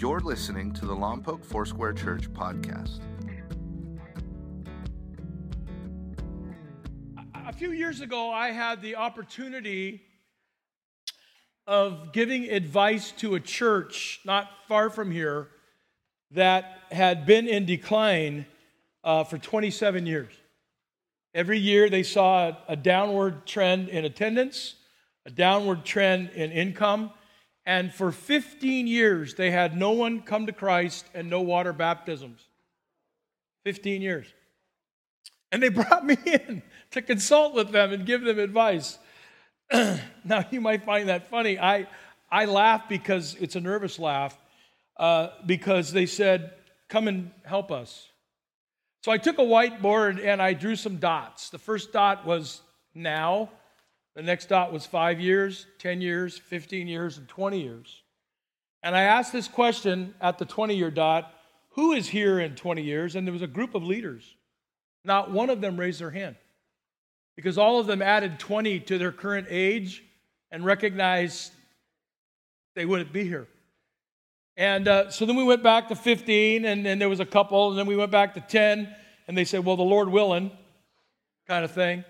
You're listening to the Lompoc Foursquare Church podcast. A few years ago, I had the opportunity of giving advice to a church not far from here that had been in decline uh, for 27 years. Every year, they saw a downward trend in attendance, a downward trend in income, and for 15 years, they had no one come to Christ and no water baptisms. 15 years. And they brought me in to consult with them and give them advice. now, you might find that funny. I, I laugh because it's a nervous laugh, uh, because they said, Come and help us. So I took a whiteboard and I drew some dots. The first dot was now, the next dot was five years, 10 years, 15 years, and 20 years. And I asked this question at the 20 year dot who is here in 20 years? And there was a group of leaders. Not one of them raised their hand because all of them added 20 to their current age and recognized they wouldn't be here. And uh, so then we went back to 15, and then there was a couple, and then we went back to 10, and they said, Well, the Lord willing, kind of thing.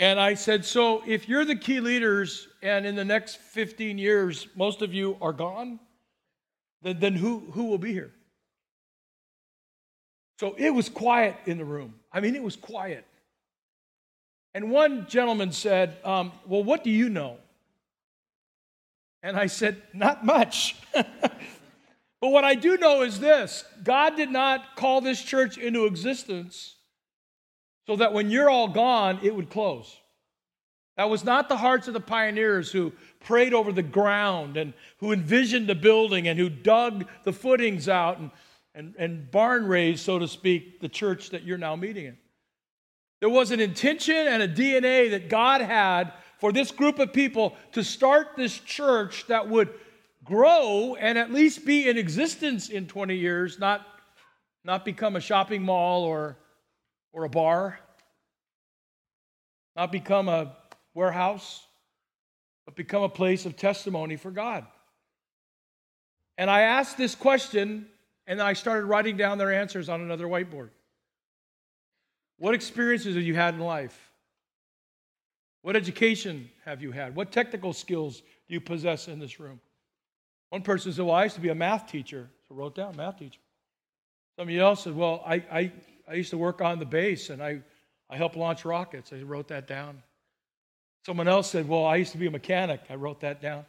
And I said, So if you're the key leaders and in the next 15 years, most of you are gone, then, then who, who will be here? So it was quiet in the room. I mean, it was quiet. And one gentleman said, um, Well, what do you know? And I said, Not much. but what I do know is this God did not call this church into existence so that when you're all gone, it would close. That was not the hearts of the pioneers who prayed over the ground and who envisioned the building and who dug the footings out and, and, and barn raised, so to speak, the church that you're now meeting in. There was an intention and a DNA that God had for this group of people to start this church that would grow and at least be in existence in 20 years, not, not become a shopping mall or or a bar, not become a warehouse, but become a place of testimony for God. And I asked this question, and I started writing down their answers on another whiteboard. What experiences have you had in life? What education have you had? What technical skills do you possess in this room? One person said, Well, I used to be a math teacher. So wrote down math teacher. Somebody else said, Well, I, I, I used to work on the base and I, I helped launch rockets. I wrote that down. Someone else said, Well, I used to be a mechanic. I wrote that down.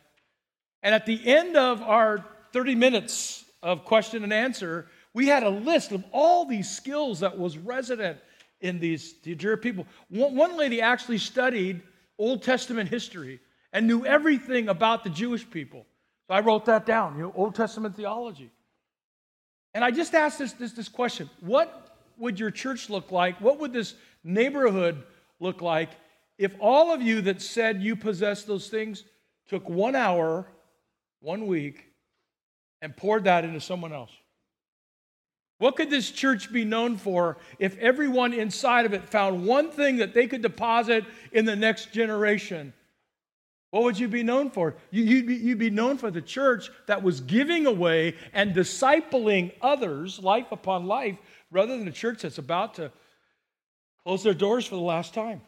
And at the end of our 30 minutes of question and answer, we had a list of all these skills that was resident in these dear people. One, one lady actually studied Old Testament history and knew everything about the Jewish people. So I wrote that down, you know, Old Testament theology. And I just asked this, this, this question What would your church look like? What would this neighborhood look like if all of you that said you possess those things took one hour, one week, and poured that into someone else? What could this church be known for if everyone inside of it found one thing that they could deposit in the next generation? What would you be known for? You'd be, you'd be, known for the church that was giving away and discipling others, life upon life, rather than a church that's about to close their doors for the last time.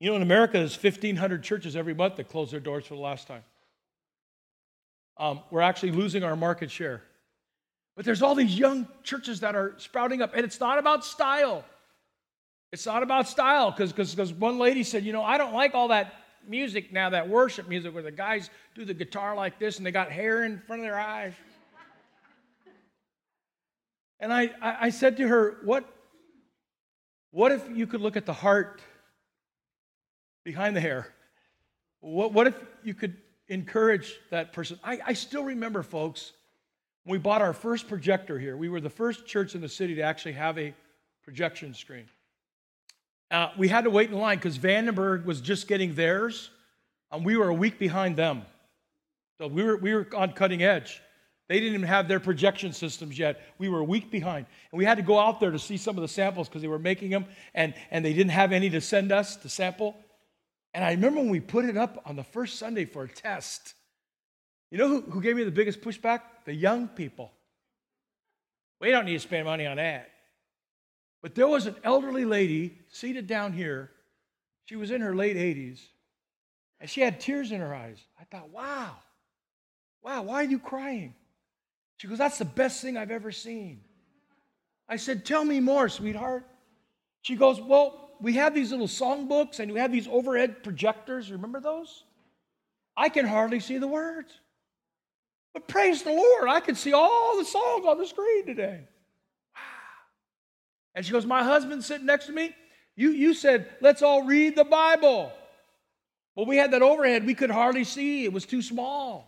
You know, in America, there's 1,500 churches every month that close their doors for the last time. Um, we're actually losing our market share. But there's all these young churches that are sprouting up, and it's not about style. It's not about style, because one lady said, You know, I don't like all that music now, that worship music where the guys do the guitar like this and they got hair in front of their eyes. And I, I said to her, what, what if you could look at the heart behind the hair? What, what if you could encourage that person? I, I still remember, folks, we bought our first projector here. We were the first church in the city to actually have a projection screen. Uh, we had to wait in line because Vandenberg was just getting theirs, and we were a week behind them. So we were, we were on cutting edge. They didn't even have their projection systems yet. We were a week behind. And we had to go out there to see some of the samples because they were making them and, and they didn't have any to send us to sample. And I remember when we put it up on the first Sunday for a test, You know who, who gave me the biggest pushback? The young people. We don't need to spend money on that. But there was an elderly lady seated down here. She was in her late 80s, and she had tears in her eyes. I thought, wow, wow, why are you crying? She goes, that's the best thing I've ever seen. I said, tell me more, sweetheart. She goes, well, we have these little songbooks and we have these overhead projectors. Remember those? I can hardly see the words. But praise the Lord, I can see all the songs on the screen today. Wow. And she goes, My husband's sitting next to me. You, you said, let's all read the Bible. Well, we had that overhead, we could hardly see, it was too small.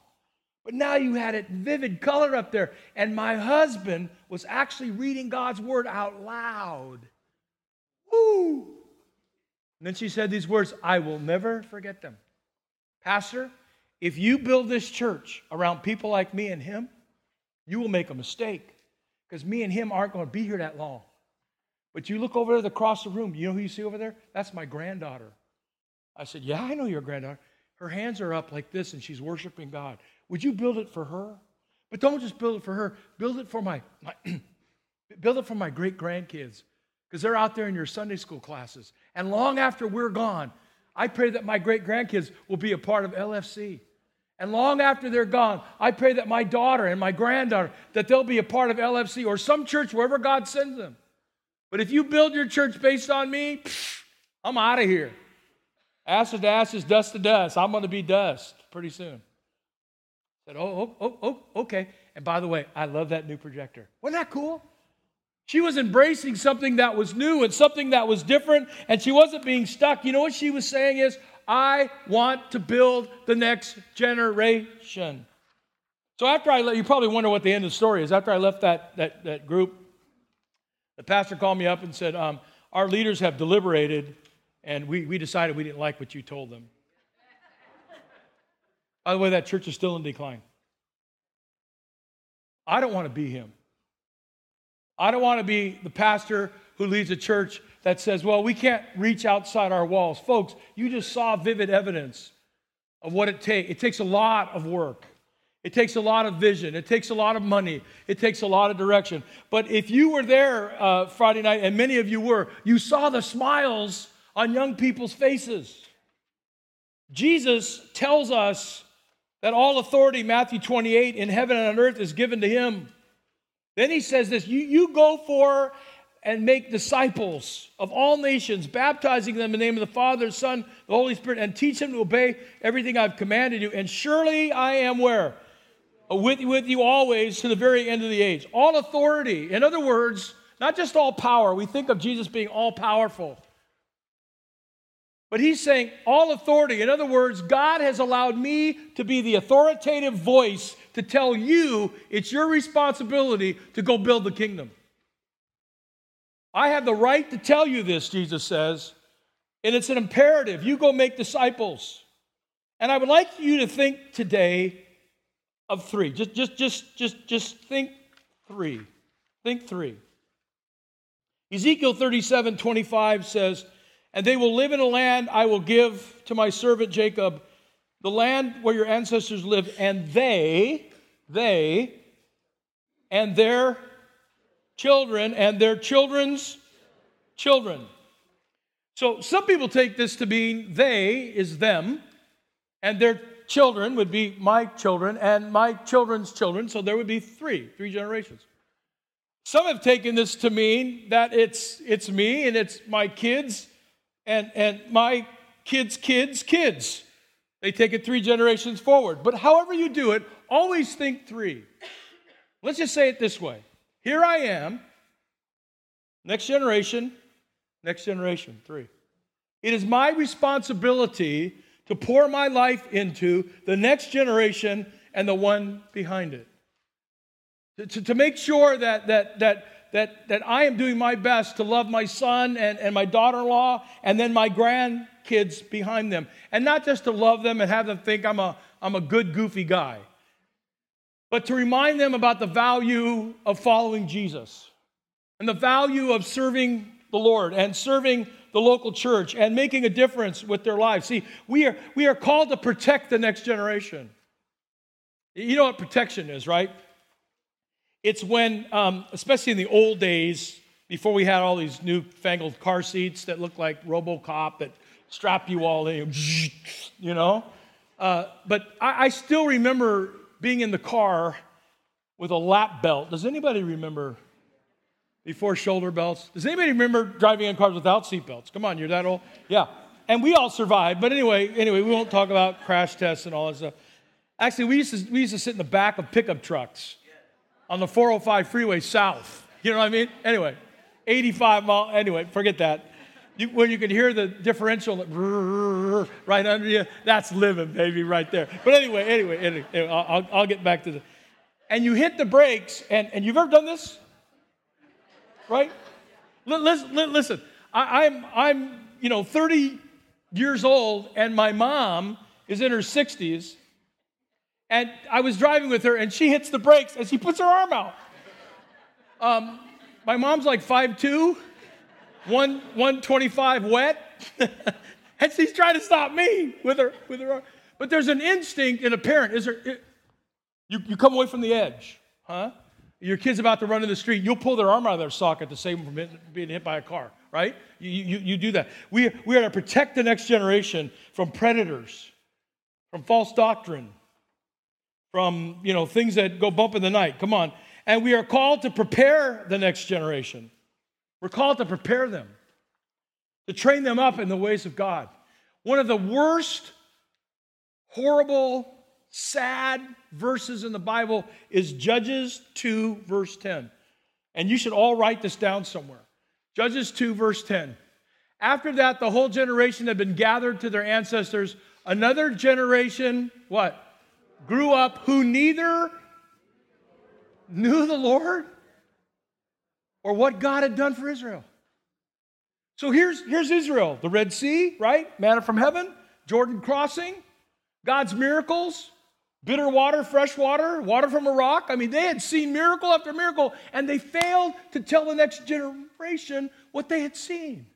But now you had it vivid color up there. And my husband was actually reading God's word out loud. Woo! And then she said these words I will never forget them. Pastor, if you build this church around people like me and him, you will make a mistake because me and him aren't going to be here that long. But you look over there across the room, you know who you see over there? That's my granddaughter. I said, Yeah, I know your granddaughter. Her hands are up like this and she's worshiping God. Would you build it for her? But don't just build it for her, build it for my, my build it for my great grandkids because they're out there in your Sunday school classes. And long after we're gone, I pray that my great grandkids will be a part of LFC. And long after they're gone, I pray that my daughter and my granddaughter that they'll be a part of LFC or some church wherever God sends them. But if you build your church based on me, psh, I'm out of here. Ashes to ashes, dust to dust. I'm going to be dust pretty soon. Said, oh, oh, oh, oh, okay. And by the way, I love that new projector. Wasn't that cool? She was embracing something that was new and something that was different, and she wasn't being stuck. You know what she was saying is, I want to build the next generation. So after I left, you probably wonder what the end of the story is. After I left that, that, that group, the pastor called me up and said, um, Our leaders have deliberated, and we, we decided we didn't like what you told them. By the way, that church is still in decline. I don't want to be him. I don't want to be the pastor who leads a church that says, well, we can't reach outside our walls. Folks, you just saw vivid evidence of what it takes. It takes a lot of work. It takes a lot of vision. It takes a lot of money. It takes a lot of direction. But if you were there uh, Friday night, and many of you were, you saw the smiles on young people's faces. Jesus tells us that all authority, Matthew 28, in heaven and on earth is given to him. Then he says this you, you go for and make disciples of all nations, baptizing them in the name of the Father, Son, the Holy Spirit, and teach them to obey everything I've commanded you. And surely I am where? With, with you always to the very end of the age. All authority. In other words, not just all power. We think of Jesus being all powerful. But he's saying all authority. In other words, God has allowed me to be the authoritative voice to tell you it's your responsibility to go build the kingdom. I have the right to tell you this, Jesus says, and it's an imperative. You go make disciples. And I would like you to think today of three. Just, just, just, just, just think three. Think three. Ezekiel 37 25 says, and they will live in a land I will give to my servant Jacob, the land where your ancestors lived, and they, they, and their children, and their children's children. So some people take this to mean they is them, and their children would be my children, and my children's children. So there would be three, three generations. Some have taken this to mean that it's, it's me and it's my kids and, and my kids' kids' kids. They take it three generations forward. But however you do it, always think three. Let's just say it this way Here I am, next generation, next generation, three. It is my responsibility to pour my life into the next generation and the one behind it. To, to, to make sure that, that, that that, that I am doing my best to love my son and, and my daughter in law and then my grandkids behind them. And not just to love them and have them think I'm a, I'm a good, goofy guy, but to remind them about the value of following Jesus and the value of serving the Lord and serving the local church and making a difference with their lives. See, we are, we are called to protect the next generation. You know what protection is, right? It's when, um, especially in the old days, before we had all these newfangled car seats that look like Robocop that strap you all in, you know. Uh, but I, I still remember being in the car with a lap belt. Does anybody remember before shoulder belts? Does anybody remember driving in cars without seat belts? Come on, you're that old? Yeah. And we all survived. But anyway, anyway, we won't talk about crash tests and all that stuff. Actually, we used to, we used to sit in the back of pickup trucks on the 405 freeway south. You know what I mean? Anyway, 85 mile. Anyway, forget that. You, when you can hear the differential right under you, that's living, baby, right there. But anyway, anyway, anyway I'll, I'll get back to the. And you hit the brakes, and, and you've ever done this? Right? Listen, listen I, I'm, I'm, you know, 30 years old, and my mom is in her 60s, and I was driving with her, and she hits the brakes, and she puts her arm out. Um, my mom's like 5'2", one, 125 wet, and she's trying to stop me with her, with her arm. But there's an instinct in a parent. Is there, it, you, you come away from the edge, huh? Your kid's about to run in the street, you'll pull their arm out of their socket to save them from being hit by a car, right? You, you, you do that. We, we are to protect the next generation from predators, from false doctrine, from you know things that go bump in the night. Come on. And we are called to prepare the next generation. We're called to prepare them, to train them up in the ways of God. One of the worst, horrible, sad verses in the Bible is Judges 2, verse 10. And you should all write this down somewhere. Judges 2, verse 10. After that, the whole generation had been gathered to their ancestors. Another generation, what? Grew up who neither knew the Lord or what God had done for Israel. So here's, here's Israel the Red Sea, right? Manna from heaven, Jordan crossing, God's miracles, bitter water, fresh water, water from a rock. I mean, they had seen miracle after miracle, and they failed to tell the next generation what they had seen.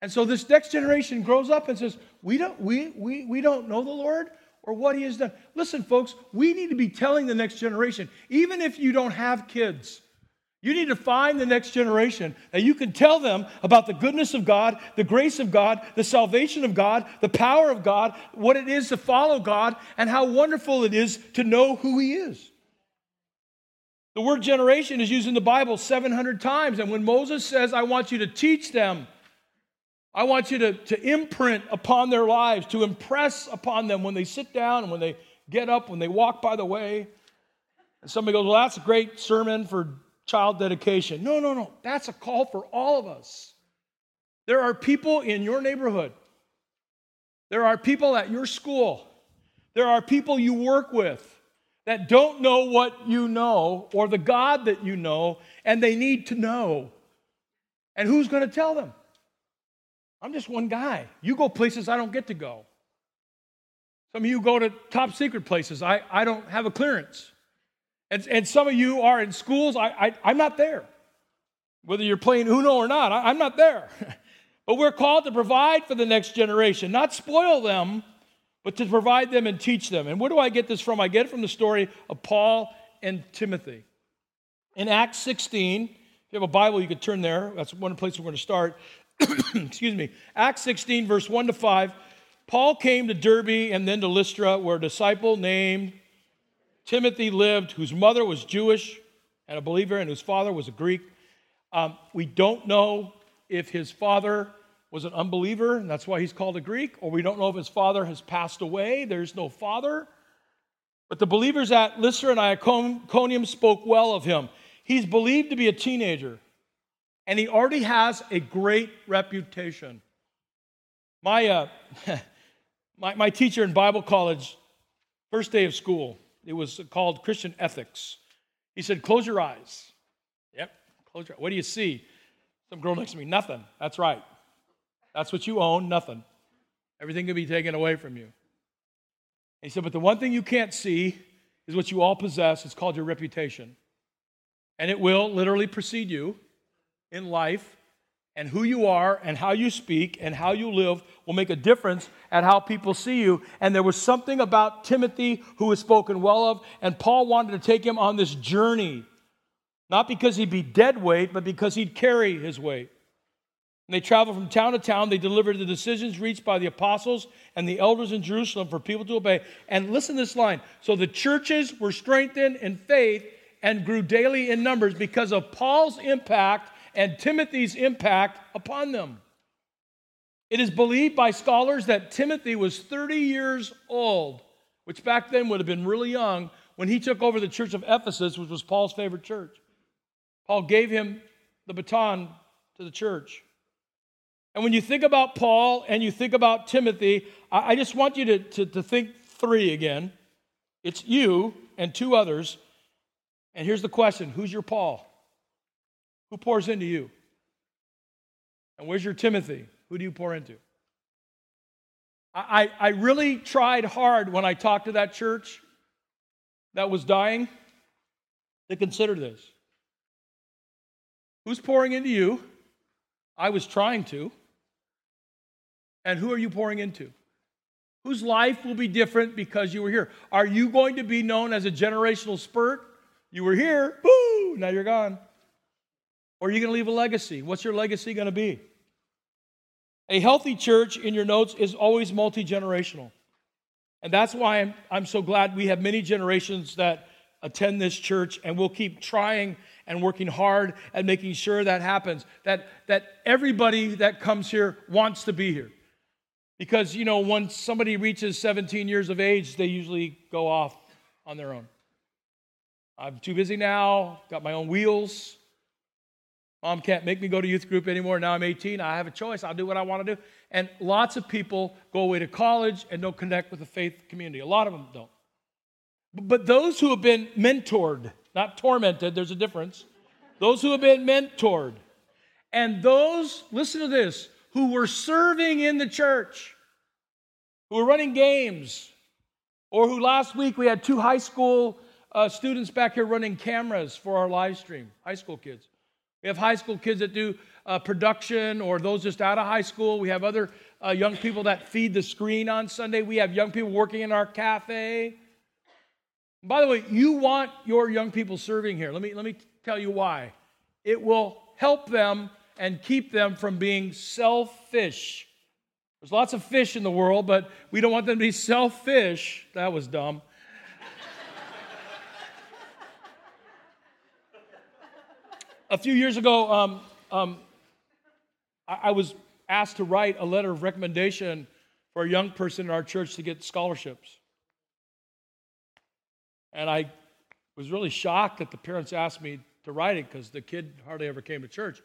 And so this next generation grows up and says, We don't, we, we, we don't know the Lord or what he has done. Listen, folks, we need to be telling the next generation, even if you don't have kids, you need to find the next generation that you can tell them about the goodness of God, the grace of God, the salvation of God, the power of God, what it is to follow God, and how wonderful it is to know who He is. The word generation is used in the Bible 700 times. And when Moses says, I want you to teach them, I want you to, to imprint upon their lives, to impress upon them when they sit down and when they get up, when they walk by the way. And somebody goes, Well, that's a great sermon for child dedication. No, no, no. That's a call for all of us. There are people in your neighborhood, there are people at your school, there are people you work with that don't know what you know or the God that you know, and they need to know. And who's going to tell them? I'm just one guy. You go places I don't get to go. Some of you go to top secret places. I, I don't have a clearance. And, and some of you are in schools. I, I, I'm not there. Whether you're playing Uno or not, I, I'm not there. but we're called to provide for the next generation, not spoil them, but to provide them and teach them. And where do I get this from? I get it from the story of Paul and Timothy. In Acts 16, if you have a Bible, you could turn there. That's one place we're going to start. excuse me, Acts 16, verse 1 to 5. Paul came to Derbe and then to Lystra, where a disciple named Timothy lived, whose mother was Jewish and a believer, and whose father was a Greek. Um, we don't know if his father was an unbeliever, and that's why he's called a Greek, or we don't know if his father has passed away. There's no father. But the believers at Lystra and Iconium spoke well of him. He's believed to be a teenager and he already has a great reputation. My, uh, my, my teacher in Bible college, first day of school, it was called Christian Ethics. He said, Close your eyes. Yep, close your eyes. What do you see? Some girl next to me, nothing. That's right. That's what you own, nothing. Everything can be taken away from you. And he said, But the one thing you can't see is what you all possess. It's called your reputation. And it will literally precede you in life and who you are and how you speak and how you live will make a difference at how people see you. And there was something about Timothy who was spoken well of, and Paul wanted to take him on this journey, not because he'd be dead weight, but because he'd carry his weight. And they traveled from town to town. They delivered the decisions reached by the apostles and the elders in Jerusalem for people to obey. And listen to this line. So the churches were strengthened in faith and grew daily in numbers because of Paul's impact and Timothy's impact upon them. It is believed by scholars that Timothy was 30 years old, which back then would have been really young, when he took over the church of Ephesus, which was Paul's favorite church. Paul gave him the baton to the church. And when you think about Paul and you think about Timothy, I, just want you to, to, to think three again. It's you and two others. And here's the question Who's your Paul? Who pours into you? And where's your Timothy? Who do you pour into? I, I really tried hard when I talked to that church that was dying to consider this. Who's pouring into you? I was trying to. And who are you pouring into? Whose life will be different because you were here? Are you going to be known as a generational spurt? You were here, boo, now you're gone. Or are you going to leave a legacy? What's your legacy going to be? A healthy church in your notes is always multi generational. And that's why I'm, I'm so glad we have many generations that attend this church, and we'll keep trying and working hard at making sure that happens. That, that everybody that comes here wants to be here. Because, you know, once somebody reaches 17 years of age, they usually go off on their own. I'm too busy now, got my own wheels. Mom can't make me go to youth group anymore. Now I'm 18. I have a choice. I'll do what I want to do. And lots of people go away to college and don't connect with the faith community. A lot of them don't. But those who have been mentored, not tormented, there's a difference. Those who have been mentored, and those, listen to this, who were serving in the church, who were running games, or who last week we had two high school uh, students back here running cameras for our live stream, high school kids. We have high school kids that do uh, production or those just out of high school. We have other uh, young people that feed the screen on Sunday. We have young people working in our cafe. By the way, you want your young people serving here. Let me, let me tell you why. It will help them and keep them from being selfish. There's lots of fish in the world, but we don't want them to be selfish. That was dumb. A few years ago, um, um, I, I was asked to write a letter of recommendation for a young person in our church to get scholarships. And I was really shocked that the parents asked me to write it because the kid hardly ever came to church.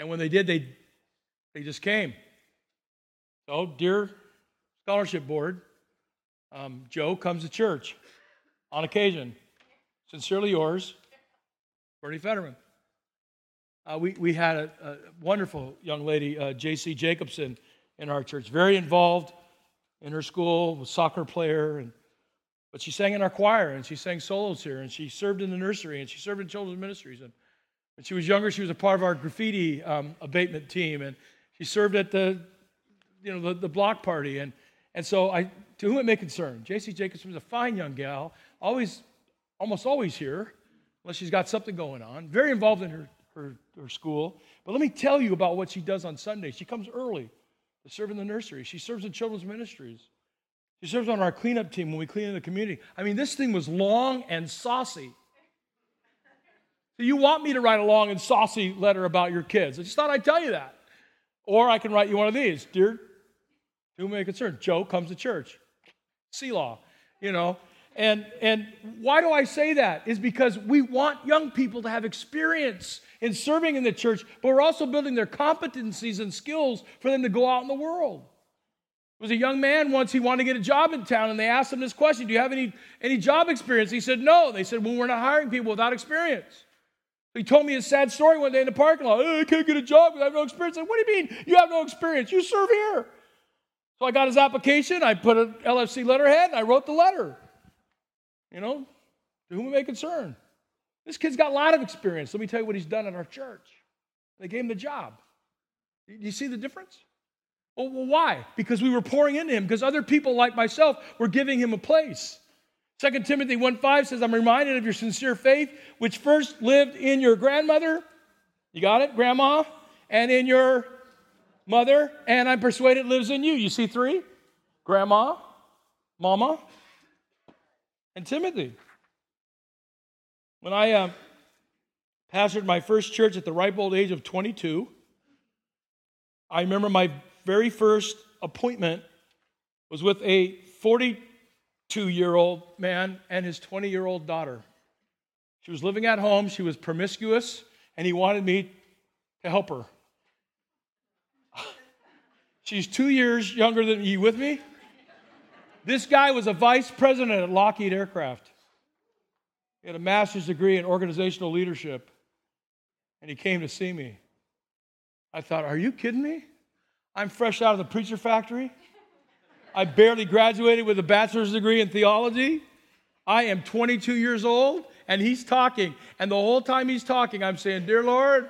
And when they did, they, they just came. So, dear scholarship board, um, Joe comes to church on occasion. Sincerely yours, Bernie Fetterman. Uh, we, we had a, a wonderful young lady, uh, J.C. Jacobson, in our church, very involved in her school, was soccer player, and but she sang in our choir and she sang solos here and she served in the nursery and she served in children's ministries. And when she was younger, she was a part of our graffiti um, abatement team and she served at the, you know, the, the block party. And, and so I, to whom it may concern, J.C. Jacobson was a fine young gal, always, almost always here unless she's got something going on. Very involved in her, her, her school. But let me tell you about what she does on Sunday. She comes early to serve in the nursery, she serves in children's ministries. She serves on our cleanup team when we clean in the community. I mean, this thing was long and saucy. So you want me to write a long and saucy letter about your kids. I just thought I'd tell you that. Or I can write you one of these. Dear, to whom may concern, Joe comes to church. Selah, you know. And, and why do I say that? Is because we want young people to have experience in serving in the church, but we're also building their competencies and skills for them to go out in the world. There was a young man once, he wanted to get a job in town, and they asked him this question Do you have any, any job experience? He said, No. They said, Well, we're not hiring people without experience. He told me a sad story one day in the parking lot. Oh, I can't get a job because I have no experience. I said, what do you mean you have no experience? You serve here. So I got his application, I put an LFC letterhead, and I wrote the letter. You know, to whom it may concern. This kid's got a lot of experience. Let me tell you what he's done in our church. They gave him the job. Do you see the difference? Well, why? Because we were pouring into him, because other people like myself were giving him a place. 2 Timothy 1 5 says, I'm reminded of your sincere faith, which first lived in your grandmother. You got it, grandma? And in your mother, and I'm persuaded lives in you. You see three? Grandma, mama, and Timothy. When I uh, pastored my first church at the ripe old age of 22, I remember my very first appointment was with a 42 year old man and his 20 year old daughter. She was living at home, she was promiscuous, and he wanted me to help her. She's two years younger than you with me? This guy was a vice president at Lockheed Aircraft. He had a master's degree in organizational leadership, and he came to see me. I thought, Are you kidding me? I'm fresh out of the preacher factory. I barely graduated with a bachelor's degree in theology. I am 22 years old, and he's talking. And the whole time he's talking, I'm saying, Dear Lord,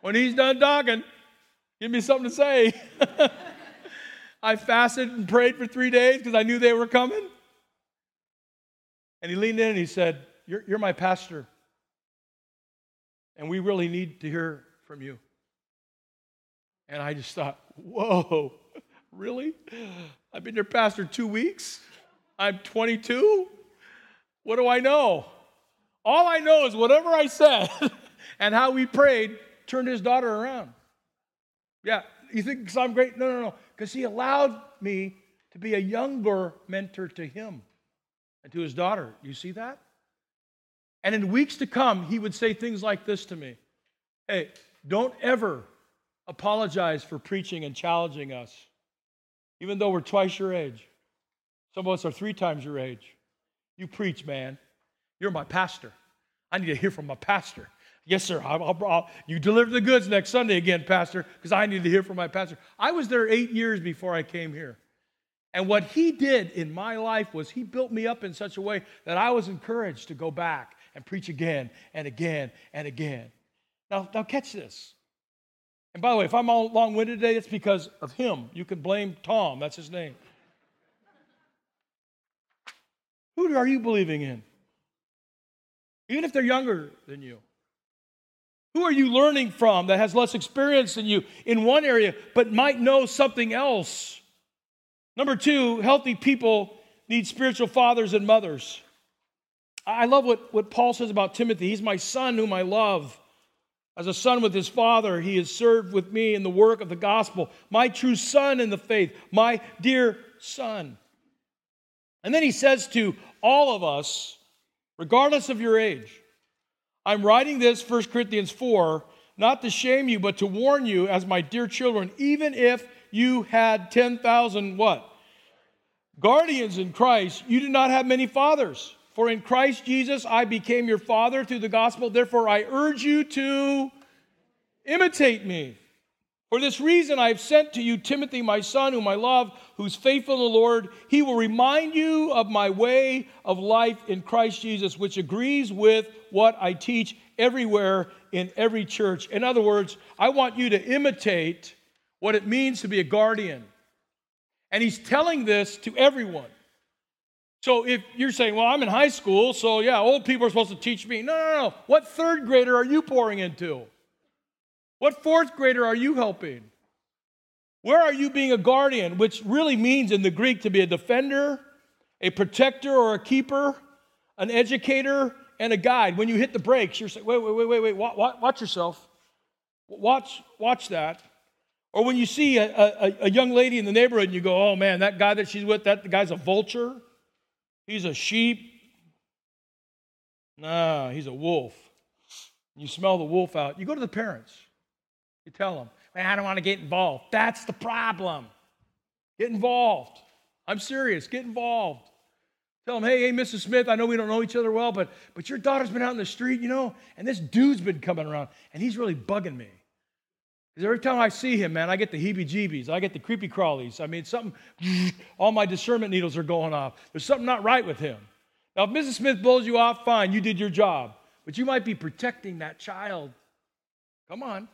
when he's done talking, give me something to say. I fasted and prayed for three days because I knew they were coming. And he leaned in and he said, you're, you're my pastor. And we really need to hear from you. And I just thought, whoa, really? I've been your pastor two weeks. I'm 22. What do I know? All I know is whatever I said and how we prayed turned his daughter around. Yeah, you think I'm great? No, no, no. Because he allowed me to be a younger mentor to him and to his daughter. You see that? And in weeks to come, he would say things like this to me Hey, don't ever apologize for preaching and challenging us, even though we're twice your age. Some of us are three times your age. You preach, man. You're my pastor. I need to hear from my pastor. Yes, sir. I'll, I'll, I'll, you deliver the goods next Sunday again, Pastor, because I need to hear from my pastor. I was there eight years before I came here. And what he did in my life was he built me up in such a way that I was encouraged to go back and preach again and again and again. Now, now catch this. And by the way, if I'm all long winded today, it's because of him. You can blame Tom, that's his name. Who are you believing in? Even if they're younger than you. Who are you learning from that has less experience than you in one area but might know something else? Number two, healthy people need spiritual fathers and mothers. I love what, what Paul says about Timothy. He's my son whom I love. As a son with his father, he has served with me in the work of the gospel. My true son in the faith, my dear son. And then he says to all of us, regardless of your age, I'm writing this, 1 Corinthians 4, not to shame you, but to warn you as my dear children, even if you had 10,000 what? Guardians in Christ, you do not have many fathers. For in Christ Jesus I became your father through the gospel. Therefore, I urge you to imitate me. For this reason, I have sent to you Timothy, my son, whom I love, who's faithful in the Lord. He will remind you of my way of life in Christ Jesus, which agrees with what I teach everywhere in every church. In other words, I want you to imitate what it means to be a guardian. And he's telling this to everyone. So if you're saying, well, I'm in high school, so yeah, old people are supposed to teach me. No, no, no. What third grader are you pouring into? What fourth grader are you helping? Where are you being a guardian, which really means in the Greek to be a defender, a protector, or a keeper, an educator, and a guide. When you hit the brakes, you're saying, wait, wait, wait, wait, wait, watch, yourself. Watch, watch that. Or when you see a, a, a, young lady in the neighborhood and you go, oh man, that guy that she's with, that guy's a vulture. He's a sheep. Nah, he's a wolf. You smell the wolf out. You go to the parents. You tell them, man, I don't want to get involved. That's the problem. Get involved. I'm serious. Get involved. Tell them, hey, hey, Mrs. Smith, I know we don't know each other well, but, but your daughter's been out in the street, you know, and this dude's been coming around, and he's really bugging me. Because every time I see him, man, I get the heebie jeebies. I get the creepy crawlies. I mean, something, all my discernment needles are going off. There's something not right with him. Now, if Mrs. Smith blows you off, fine, you did your job. But you might be protecting that child. Come on.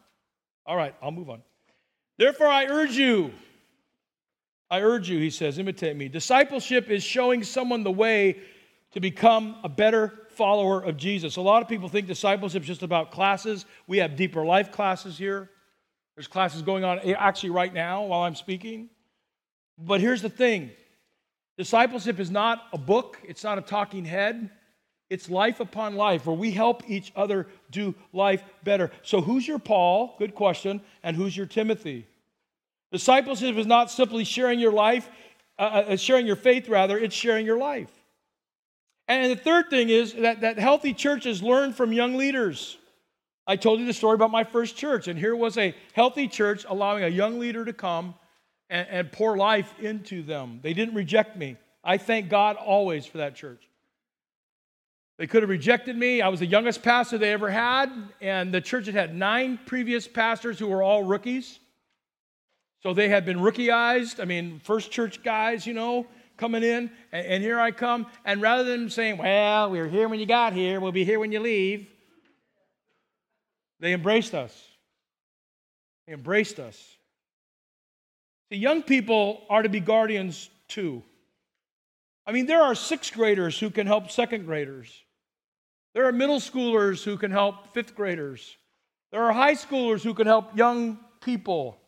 All right, I'll move on. Therefore, I urge you, I urge you, he says, imitate me. Discipleship is showing someone the way to become a better follower of Jesus. A lot of people think discipleship is just about classes. We have deeper life classes here. There's classes going on eh, actually right now while I'm speaking. But here's the thing discipleship is not a book, it's not a talking head. It's life upon life where we help each other do life better. So, who's your Paul? Good question. And who's your Timothy? Discipleship is not simply sharing your life, uh, uh, sharing your faith, rather, it's sharing your life. And the third thing is that, that healthy churches learn from young leaders. I told you the story about my first church, and here was a healthy church allowing a young leader to come and, and pour life into them. They didn't reject me. I thank God always for that church. They could have rejected me. I was the youngest pastor they ever had, and the church had had nine previous pastors who were all rookies. So they had been rookieized. I mean, first church guys, you know, coming in, and, and here I come. And rather than saying, Well, we were here when you got here, we'll be here when you leave, they embraced us. They embraced us. The young people are to be guardians too. I mean, there are sixth graders who can help second graders. There are middle schoolers who can help fifth graders. There are high schoolers who can help young people.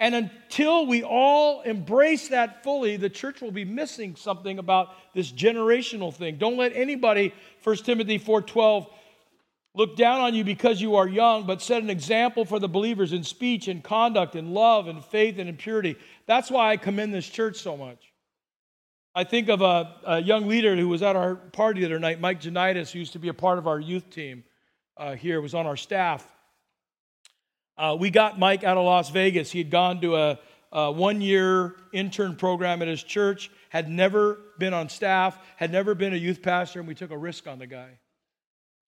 And until we all embrace that fully, the church will be missing something about this generational thing. Don't let anybody, 1 Timothy 4:12, look down on you because you are young, but set an example for the believers in speech and conduct and love and faith and in purity. That's why I commend this church so much. I think of a, a, young leader who was at our party the other night, Mike Janitis, who used to be a part of our youth team uh, here, was on our staff. Uh, we got Mike out of Las Vegas. He had gone to a, a one year intern program at his church, had never been on staff, had never been a youth pastor, and we took a risk on the guy.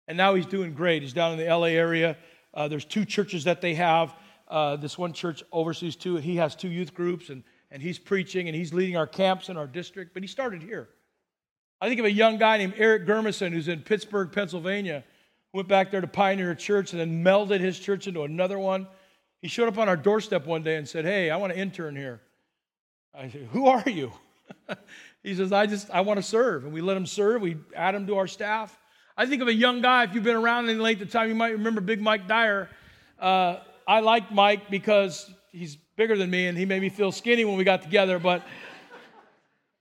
And now he's doing great. He's down in the LA area. Uh, there's two churches that they have. Uh, this one church oversees two, and he has two youth groups, and and he's preaching and he's leading our camps in our district, but he started here. I think of a young guy named Eric Germison who's in Pittsburgh, Pennsylvania, went back there to pioneer a church and then melded his church into another one. He showed up on our doorstep one day and said, Hey, I want to intern here. I said, Who are you? he says, I just, I want to serve. And we let him serve. We add him to our staff. I think of a young guy, if you've been around any length of time, you might remember Big Mike Dyer. Uh, I like Mike because he's bigger than me, and he made me feel skinny when we got together. But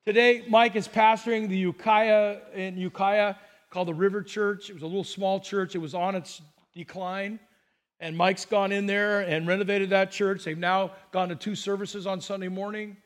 today, Mike is pastoring the Ukiah in Ukiah called the River Church. It was a little small church. It was on its decline. And Mike's gone in there and renovated that church. They've now gone to two services on Sunday morning.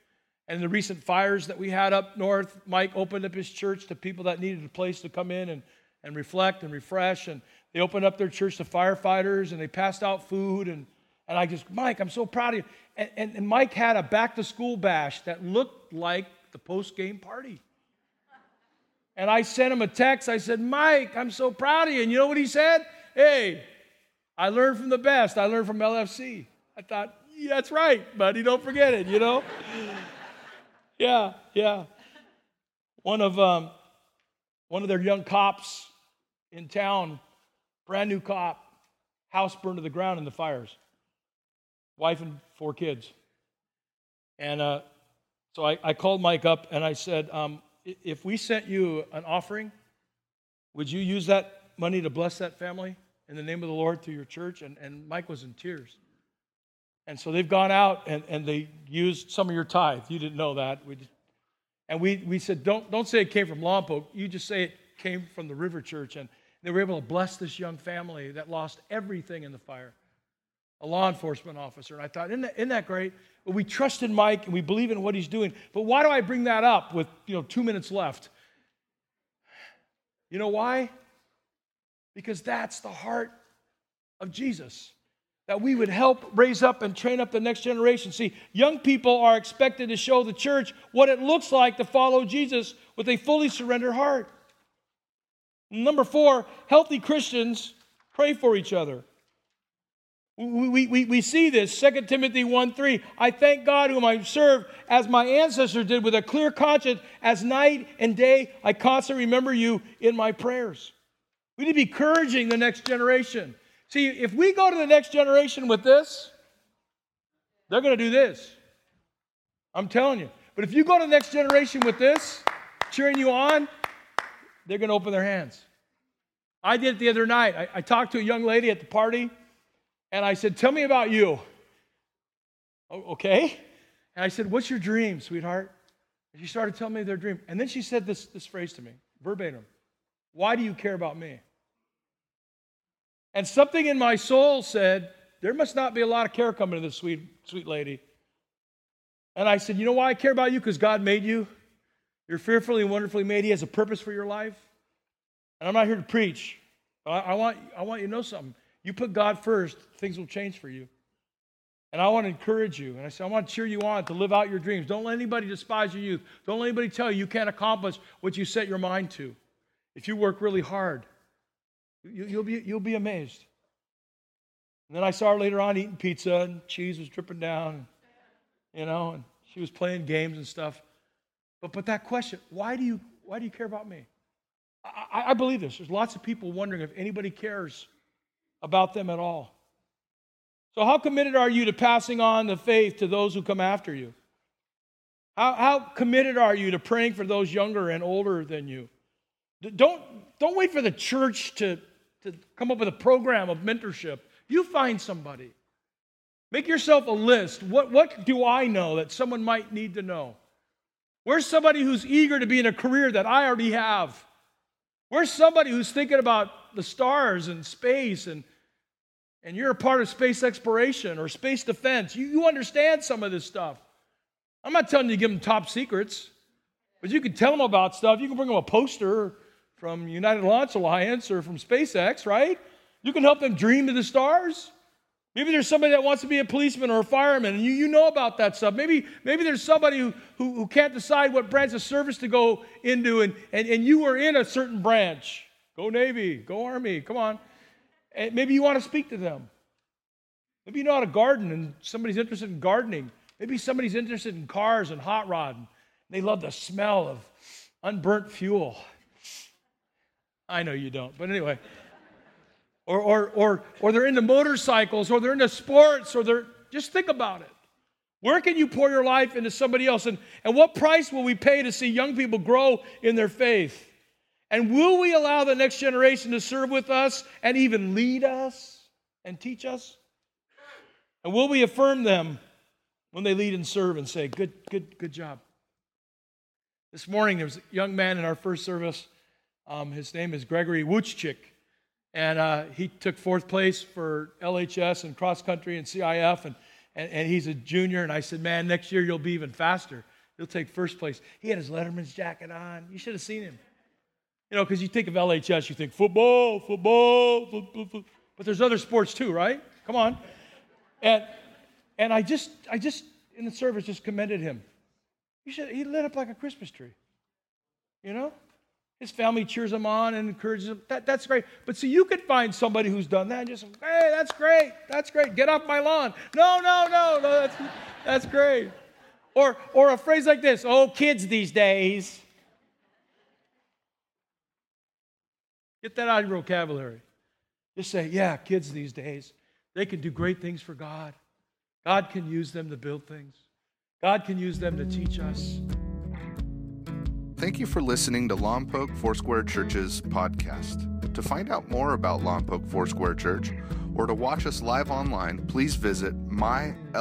And the recent fires that we had up north, Mike opened up his church to people that needed a place to come in and, and reflect and refresh. And they opened up their church to firefighters and they passed out food. And, and I just, Mike, I'm so proud of you. And, and, and Mike had a back to school bash that looked like the post game party. And I sent him a text. I said, Mike, I'm so proud of you. And you know what he said? Hey, I learned from the best. I learned from LFC. I thought, yeah, that's right, buddy. Don't forget it, you know? yeah, yeah. One of, um, one of their young cops in town, brand new cop, house burned to the ground in the fires wife and four kids. And uh, so I, I, called Mike up and I said, um, if we sent you an offering, would you use that money to bless that family in the name of the Lord through your church? And, and Mike was in tears. And so they've gone out and, and they used some of your tithe. You didn't know that. We just, and we, we said, don't, don't say it came from Lompoc. You just say it came from the River Church. And they were able to bless this young family that lost everything in the fire a law enforcement officer. And I thought, isn't that, isn't that great? We trust in Mike and we believe in what he's doing. But why do I bring that up with you know two minutes left? You know why? Because that's the heart of Jesus. That we would help raise up and train up the next generation. See, young people are expected to show the church what it looks like to follow Jesus with a fully surrendered heart. Number four, healthy Christians pray for each other. We, we, we see this, 2 Timothy 1 3. I thank God whom I serve as my ancestors did with a clear conscience, as night and day I constantly remember you in my prayers. We need to be encouraging the next generation. See, if we go to the next generation with this, they're going to do this. I'm telling you. But if you go to the next generation with this, cheering you on, they're going to open their hands. I did it the other night. I, I, talked to a young lady at the party, and I said, Tell me about you. Oh, okay. And I said, What's your dream, sweetheart? And she started telling me their dream. And then she said this, this phrase to me, verbatim Why do you care about me? And something in my soul said, There must not be a lot of care coming to this sweet, sweet lady. And I said, You know why I care about you? Because God made you. You're fearfully and wonderfully made. He has a purpose for your life. And I'm not here to preach. I, I, want, I want you to know something. You put God first, things will change for you. And I want to encourage you. And I say, I want to cheer you on to live out your dreams. Don't let anybody despise your youth. Don't let anybody tell you you can't accomplish what you set your mind to. If you work really hard, you, will be, you'll be amazed. And then I saw her later on eating pizza and cheese was dripping down, and, you know, and she was playing games and stuff. But, but that question, why do, you, why do you care about me? I, I believe this. There's lots of people wondering if anybody cares about them at all. So, how committed are you to passing on the faith to those who come after you? How, how committed are you to praying for those younger and older than you? Don't, don't wait for the church to, to come up with a program of mentorship. You find somebody. Make yourself a list. What, what do I know that someone might need to know? Where's somebody who's eager to be in a career that I already have? Where's somebody who's thinking about the stars and space and and you're a part of space exploration or space defense? You, you understand some of this stuff. I'm not telling you to give them top secrets, but you can tell them about stuff. You can bring them a poster from United Launch Alliance or from SpaceX, right? You can help them dream of the stars. Maybe there's somebody that wants to be a policeman or a fireman, and you, you know about that stuff. Maybe, maybe there's somebody who, who, who can't decide what branch of service to go into, and, and, and you are in a certain branch. Go Navy, go Army, come on. And maybe you want to speak to them. Maybe you know how to garden, and somebody's interested in gardening. Maybe somebody's interested in cars and hot rod, and they love the smell of unburnt fuel. I know you don't, but anyway or, or, or, or they're into motorcycles, or they're into sports, or they're just think about it. Where can you pour your life into somebody else? And, and what price will we pay to see young people grow in their faith? And will we allow the next generation to serve with us and even lead us and teach us? And will we affirm them when they lead and serve and say, Good, good, good job? This morning, there was a young man in our first service. Um, his name is Gregory Wuchchik. And uh, he took fourth place for LHS and cross country and CIF, and, and, and he's a junior. And I said, Man, next year you'll be even faster. You'll take first place. He had his Letterman's jacket on. You should have seen him. You know, because you think of LHS, you think football, football, football, but there's other sports too, right? Come on. And and I just I just in the service just commended him. He should he lit up like a Christmas tree. You know? His family cheers him on and encourages him. That, that's great. But see, you could find somebody who's done that and just, hey, that's great. That's great. Get off my lawn. No, no, no, no, that's, that's great. Or, or a phrase like this oh, kids these days. Get that out of your vocabulary. Just say, yeah, kids these days, they can do great things for God. God can use them to build things, God can use them to teach us. Thank you for listening to Lompoc Foursquare Church's podcast. To find out more about Lompoc Foursquare Church or to watch us live online, please visit mylfc.com.